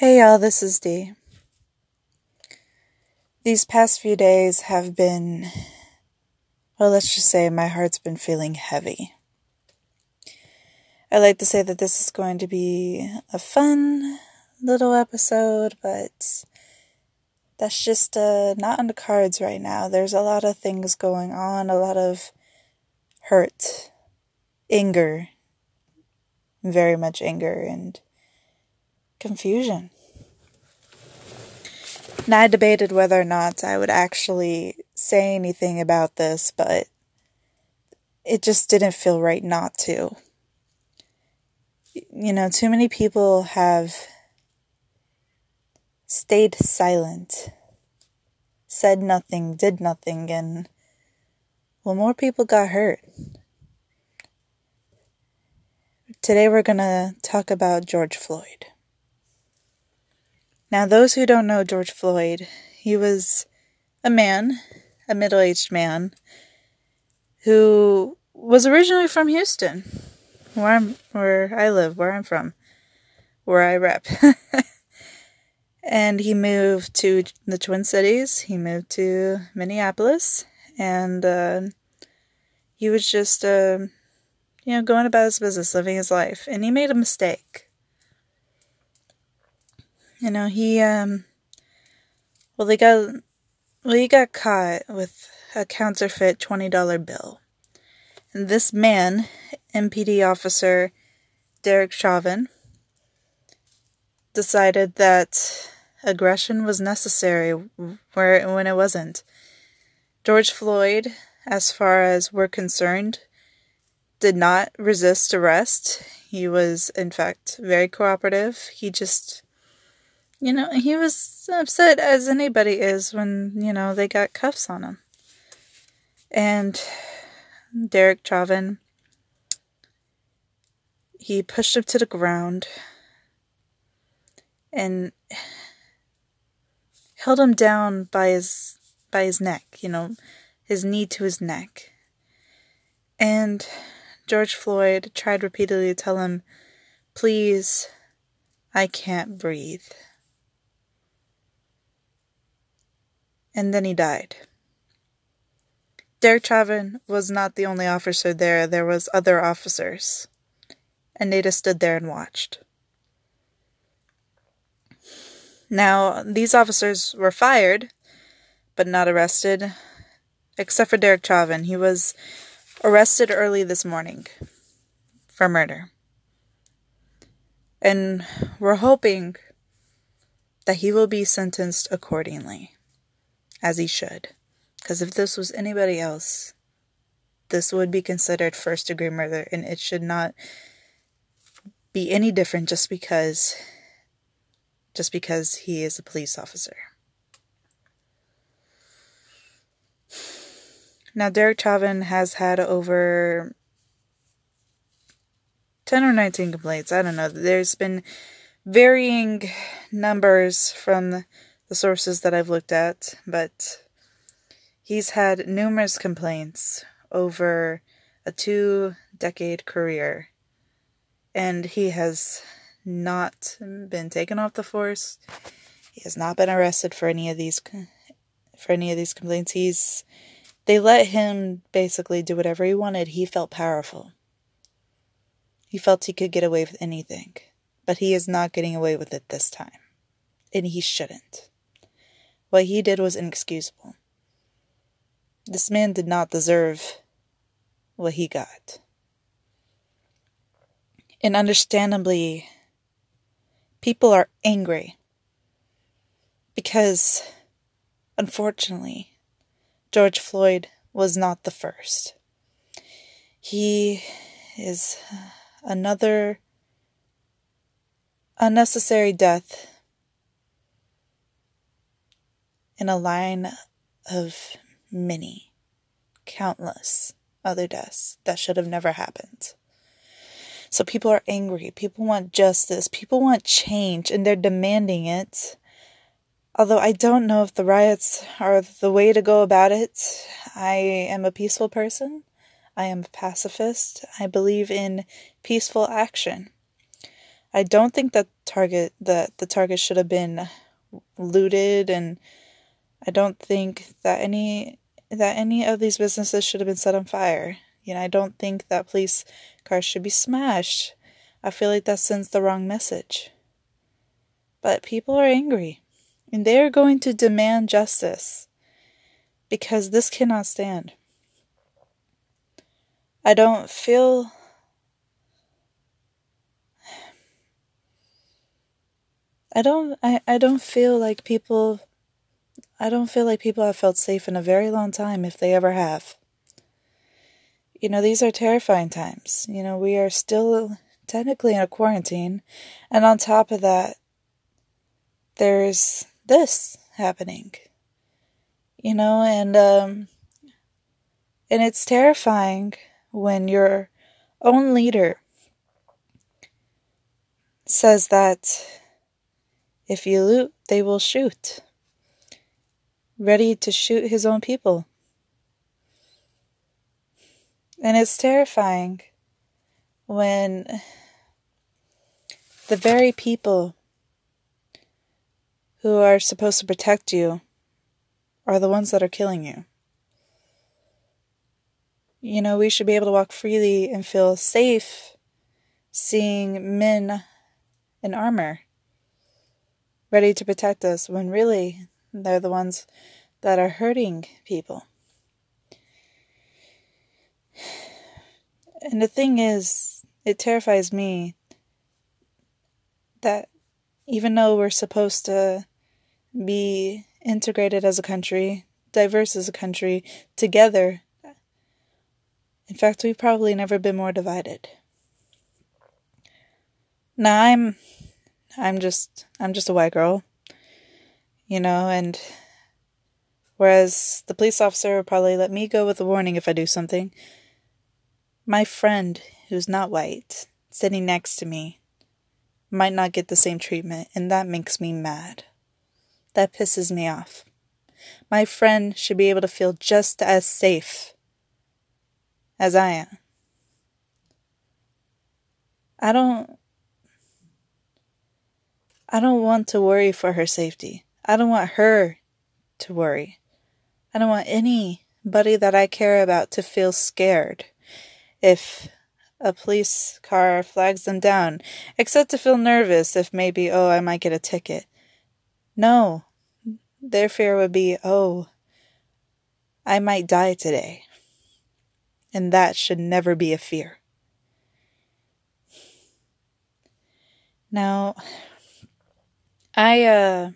Hey y'all, this is Dee. These past few days have been, well, let's just say my heart's been feeling heavy. I like to say that this is going to be a fun little episode, but that's just uh, not on the cards right now. There's a lot of things going on, a lot of hurt, anger, very much anger, and confusion. And I debated whether or not I would actually say anything about this, but it just didn't feel right not to. You know, too many people have stayed silent, said nothing, did nothing, and well, more people got hurt. Today we're going to talk about George Floyd. Now, those who don't know George Floyd, he was a man, a middle aged man, who was originally from Houston, where I'm where I live, where I'm from, where I rep. and he moved to the Twin Cities. He moved to Minneapolis, and uh, he was just, uh, you know, going about his business, living his life, and he made a mistake. You know, he um well they got well he got caught with a counterfeit $20 bill. And this man, MPD officer Derek Chauvin, decided that aggression was necessary where when it wasn't. George Floyd, as far as we're concerned, did not resist arrest. He was in fact very cooperative. He just you know, he was upset as anybody is when, you know, they got cuffs on him. And Derek Chauvin, he pushed him to the ground and held him down by his by his neck, you know, his knee to his neck. And George Floyd tried repeatedly to tell him, "Please, I can't breathe." And then he died. Derek Chauvin was not the only officer there, there was other officers. And just stood there and watched. Now, these officers were fired, but not arrested, except for Derek Chauvin. He was arrested early this morning for murder. And we're hoping that he will be sentenced accordingly as he should. Because if this was anybody else, this would be considered first degree murder, and it should not be any different just because just because he is a police officer. Now Derek Chauvin has had over 10 or 19 complaints. I don't know. There's been varying numbers from the sources that I've looked at, but he's had numerous complaints over a two decade career, and he has not been taken off the force. He has not been arrested for any of these for any of these complaints. He's they let him basically do whatever he wanted. He felt powerful. He felt he could get away with anything, but he is not getting away with it this time. And he shouldn't. What he did was inexcusable. This man did not deserve what he got. And understandably, people are angry because, unfortunately, George Floyd was not the first. He is another unnecessary death in a line of many, countless other deaths that should have never happened. So people are angry. People want justice. People want change, and they're demanding it. Although I don't know if the riots are the way to go about it, I am a peaceful person. I am a pacifist. I believe in peaceful action. I don't think that target that the target should have been looted and I don't think that any that any of these businesses should have been set on fire. You know, I don't think that police cars should be smashed. I feel like that sends the wrong message. But people are angry and they are going to demand justice because this cannot stand. I don't feel I don't I, I don't feel like people I don't feel like people have felt safe in a very long time if they ever have. You know, these are terrifying times. You know, we are still technically in a quarantine and on top of that there's this happening. You know, and um and it's terrifying when your own leader says that if you loot, they will shoot. Ready to shoot his own people. And it's terrifying when the very people who are supposed to protect you are the ones that are killing you. You know, we should be able to walk freely and feel safe seeing men in armor ready to protect us when really they're the ones that are hurting people. And the thing is, it terrifies me that even though we're supposed to be integrated as a country, diverse as a country, together, in fact, we've probably never been more divided. Now, I'm I'm just I'm just a white girl. You know, and whereas the police officer would probably let me go with a warning if I do something, my friend who's not white sitting next to me might not get the same treatment, and that makes me mad. That pisses me off. My friend should be able to feel just as safe as I am. I don't I don't want to worry for her safety. I don't want her to worry. I don't want anybody that I care about to feel scared if a police car flags them down, except to feel nervous if maybe, oh, I might get a ticket. No, their fear would be, oh, I might die today. And that should never be a fear. Now, I, uh,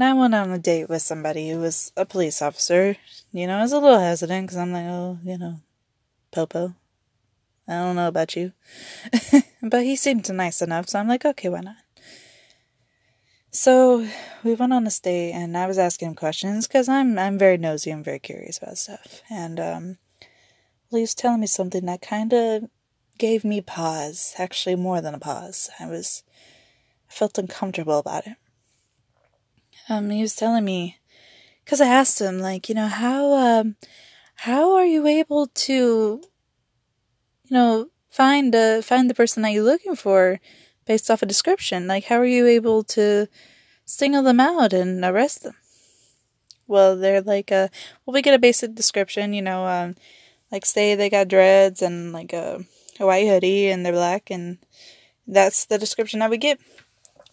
I went on a date with somebody who was a police officer. You know, I was a little hesitant because I'm like, oh, you know, Popo. I don't know about you. but he seemed nice enough, so I'm like, okay, why not? So we went on a date, and I was asking him questions because I'm I'm very nosy. I'm very curious about stuff, and um, well, he was telling me something that kind of gave me pause. Actually, more than a pause. I was I felt uncomfortable about it. Um, he was telling me, because I asked him, like, you know, how, um, how are you able to, you know, find uh, find the person that you're looking for based off a description? Like, how are you able to single them out and arrest them? Well, they're like, uh, well, we get a basic description, you know, um, like say they got dreads and like a, white hoodie and they're black, and that's the description that we get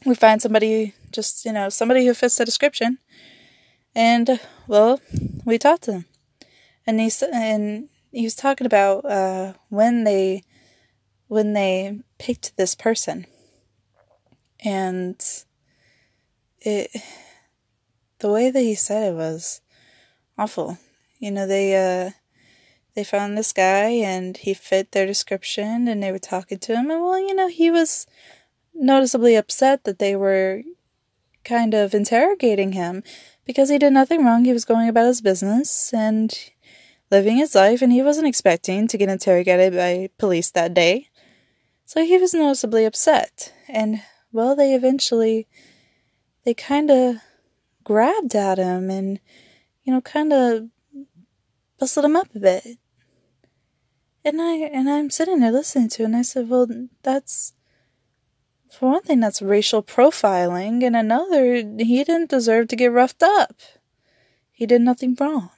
we find somebody, just, you know, somebody who fits the description. And, well, we talked to them. And he, and he was talking about uh, when they when they picked this person. And it the way that he said it was awful. You know, they uh they found this guy and he fit their description and they were talking to him and well, you know, he was noticeably upset that they were kind of interrogating him because he did nothing wrong. He was going about his business and living his life, and he wasn't expecting to get interrogated by police that day. So he was noticeably upset. And, well, they eventually, they kind of grabbed at him and, you know, kind of bustled him up a bit. And I, and I'm sitting there listening to it, and I said, well, that's, For one thing, that's racial profiling, and another, he didn't deserve to get roughed up. He did nothing wrong.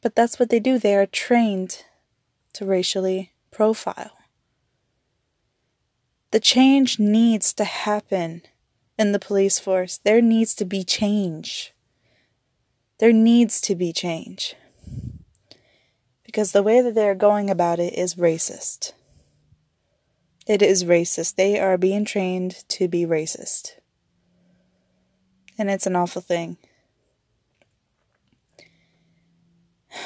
But that's what they do. They are trained to racially profile. The change needs to happen in the police force. There needs to be change. There needs to be change. Because the way that they're going about it is racist. It is racist. They are being trained to be racist. And it's an awful thing.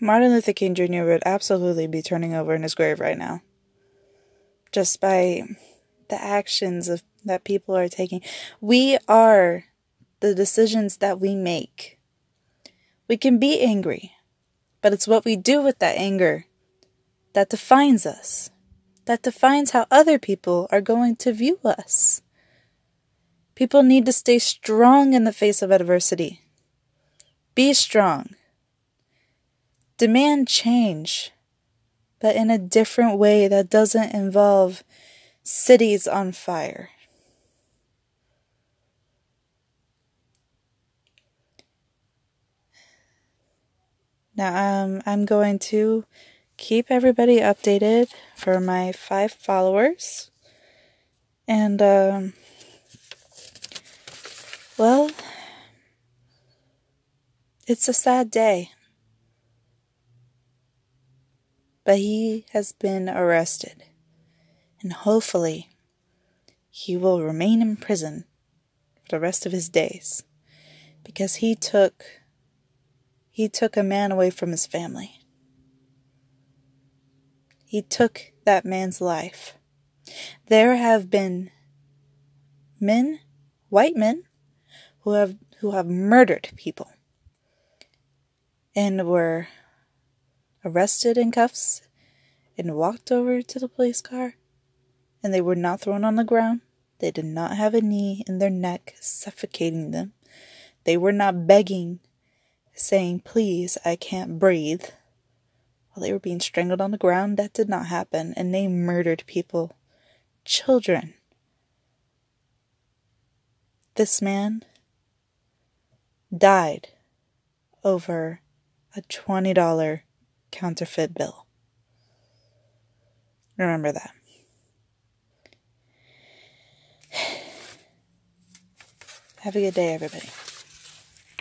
Martin Luther King Jr. would absolutely be turning over in his grave right now. Just by the actions of that people are taking. We are the decisions that we make. We can be angry, but it's what we do with that anger that defines us, that defines how other people are going to view us. People need to stay strong in the face of adversity. Be strong. Demand change, but in a different way that doesn't involve cities on fire. Now, um, I'm going to keep everybody updated for my five followers. And, um, well, it's a sad day. But he has been arrested. And hopefully, he will remain in prison for the rest of his days. Because he took he took a man away from his family. He took that man's life. There have been men, white men, who have who have murdered people and were arrested in cuffs and walked over to the police car and they were not thrown on the ground. They did not have a knee in their neck suffocating them. They were not begging saying, Please, I can't breathe. While they were being strangled on the ground, that did not happen, and they murdered people. Children. This man died over a $20 counterfeit bill. Remember that. Have a good day, everybody.